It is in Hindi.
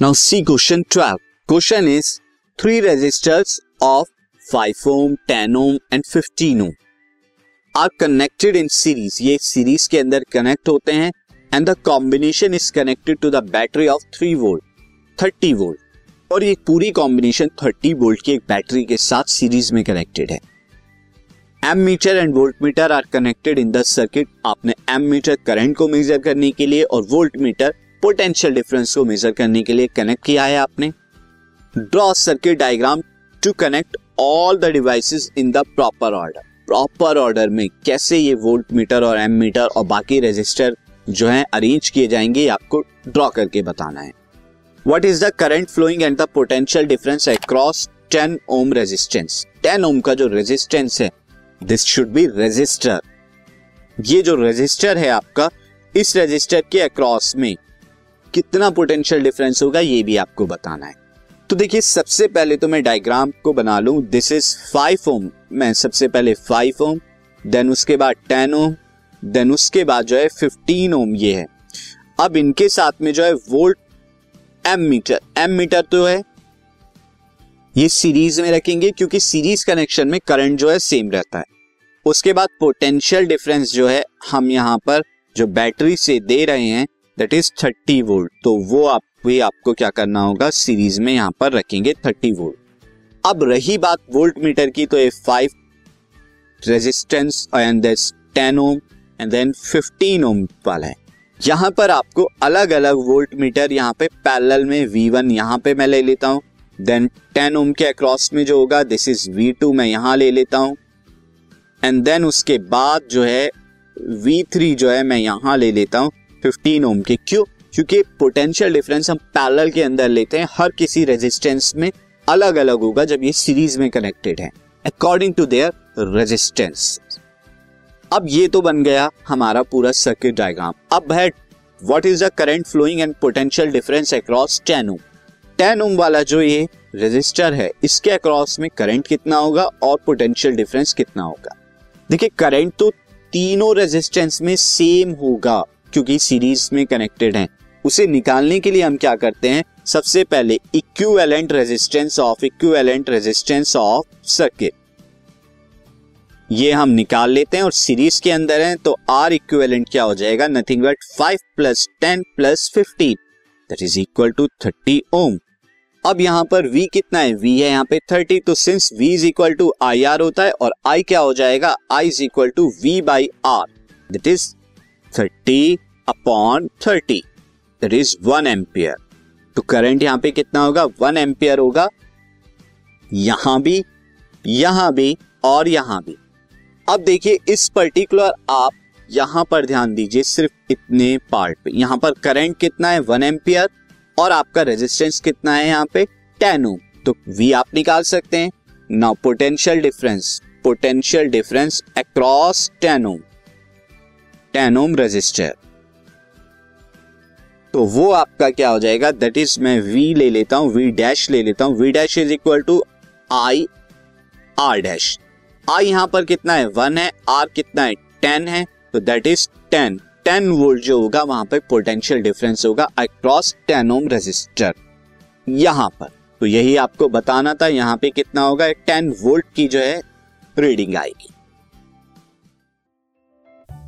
Now C question 12 question is three resistors of 5 ohm 10 ohm and 15 ohm are connected in series ये सीरीज़ के अंदर कनेक्ट होते हैं and the combination is connected to the battery of 3 volt 30 volt और ये पूरी कॉम्बिनेशन 30 वोल्ट की एक बैटरी के साथ सीरीज़ में कनेक्टेड है। Ammeter and voltmeter are connected in the circuit आपने एम मीटर करंट को मेजर करने के लिए और वोल्ट मीटर पोटेंशियल डिफरेंस को मेजर करने के लिए कनेक्ट किया है आपने। Draw circuit diagram to connect all the devices in the proper order proper order में कैसे ये वोल्ट मीटर और एम मीटर और बाकी रेजिस्टर जो है अरेंज किए जाएँगे आपको ड्रॉ करके बताना है। What is the current flowing and the potential difference across 10 ohm resistance 10 ohm का जो रेजिस्टेंस है दिस शुड बी रेजिस्टर ये जो रेजिस्टर है आपका, इस रेजिस्टर के अक्रॉस में कितना पोटेंशियल डिफरेंस होगा, ये भी आपको बताना है। तो देखिए, सबसे पहले तो मैं डायग्राम को बना लू। दिस इज़ फाइव ओम मैं सबसे पहले फाइव ओम देन उसके बाद टेन ओम देन उसके बाद जो है फिफ्टीन ओम ये है। अब इनके साथ में जो है volt ammeter. Ammeter तो है, ये सीरीज़ में रखेंगे, क्योंकि सीरीज़ कनेक्शन में करंट जो है सेम रहता है। उसके बाद पोटेंशियल डिफरेंस जो है, हम यहाँ पर जो बैटरी से दे रहे हैं दैट इज़ थर्टी वोल्ट तो वो आप भी आपको क्या करना होगा? सीरीज़ में यहाँ पर रखेंगे थर्टी वोल्ट अब रही बात वोल्ट मीटर की तो ये five resistance and this ten ohm and then fifteen ohm वाला है. यहाँ पर आपको अलग अलग वोल्ट मीटर यहाँ पे पैरेलल में वी वन यहाँ पे मैं ले लेता हूँ. देन टेन ओम के अक्रॉस में जो होगा दिस इज़ वी टू मैं यहाँ ले लेता हूँ. एंड देन उसके बाद जो है वी थ्री जो है मैं यहाँ ले लेता हूँ. फिफ्टीन ओम के, क्यों? क्योंकि पोटेंशियल डिफरेंस हम पैरेलल के अंदर लेते हैं, हर किसी रेजिस्टेंस में अलग अलग होगा जब ये सीरीज़ में कनेक्टेड है अकॉर्डिंग टू देयर रेजिस्टेंस अब ये तो बन गया हमारा पूरा सर्किट डायग्राम अब है what is the current flowing and potential difference across 10 ohm 10 ohm वाला जो ये रेजिस्टर है, इसके अक्रॉस में करंट कितना होगा और पोटेंशियल डिफरेंस कितना होगा? देखिए करंट तो तीनों रेजिस्टेंस में सेम होगा। क्योंकि सीरीज़ में कनेक्टेड हैं। उसे निकालने के लिए हम क्या करते हैं? सबसे पहले equivalent resistance of equivalent resistance of circuit ये हम निकाल लेते हैं और सीरीज़ के अंदर है तो आर इक्विवेलेंट क्या हो जाएगा? Nothing but five plus ten plus fifteen that is equal to thirty ohm अब यहाँ पर V कितना है? V है यहाँ पे 30 तो since V is equal to I R होता है और I क्या हो जाएगा? I is equal to V by R that is 30 upon 30 that is one ampere तो करंट यहाँ पे कितना होगा? वन एम्पियर होगा। यहाँ भी यहाँ भी और यहाँ भी। अब देखिए, इस पर्टिकुलर आप यहाँ पर ध्यान दीजिए सिर्फ़ इतने पार्ट पे। यहाँ पर करंट कितना है? वन एम्पियर और आपका रेजिस्टेंस कितना है यहाँ पे? टेन ओम तो वी आप निकाल सकते हैं। Now potential difference potential difference across ten ohm ten ohm resistor. तो वो आपका क्या हो जाएगा? दैट इज़ मैं V ले लेता हूँ, V डैश ले लेता हूँ। V dash is equal to I R dash I यहाँ पर कितना है? वन है आर कितना है? टेन है। तो that is ten ten volt जो होगा, वहाँ पर पोटेंशियल डिफरेंस होगा अक्रॉस टेन ओम रेजिस्टर। यहाँ पर। तो यही आपको बताना था, यहाँ पे कितना होगा? टेन वोल्ट की जो है रीडिंग आएगी।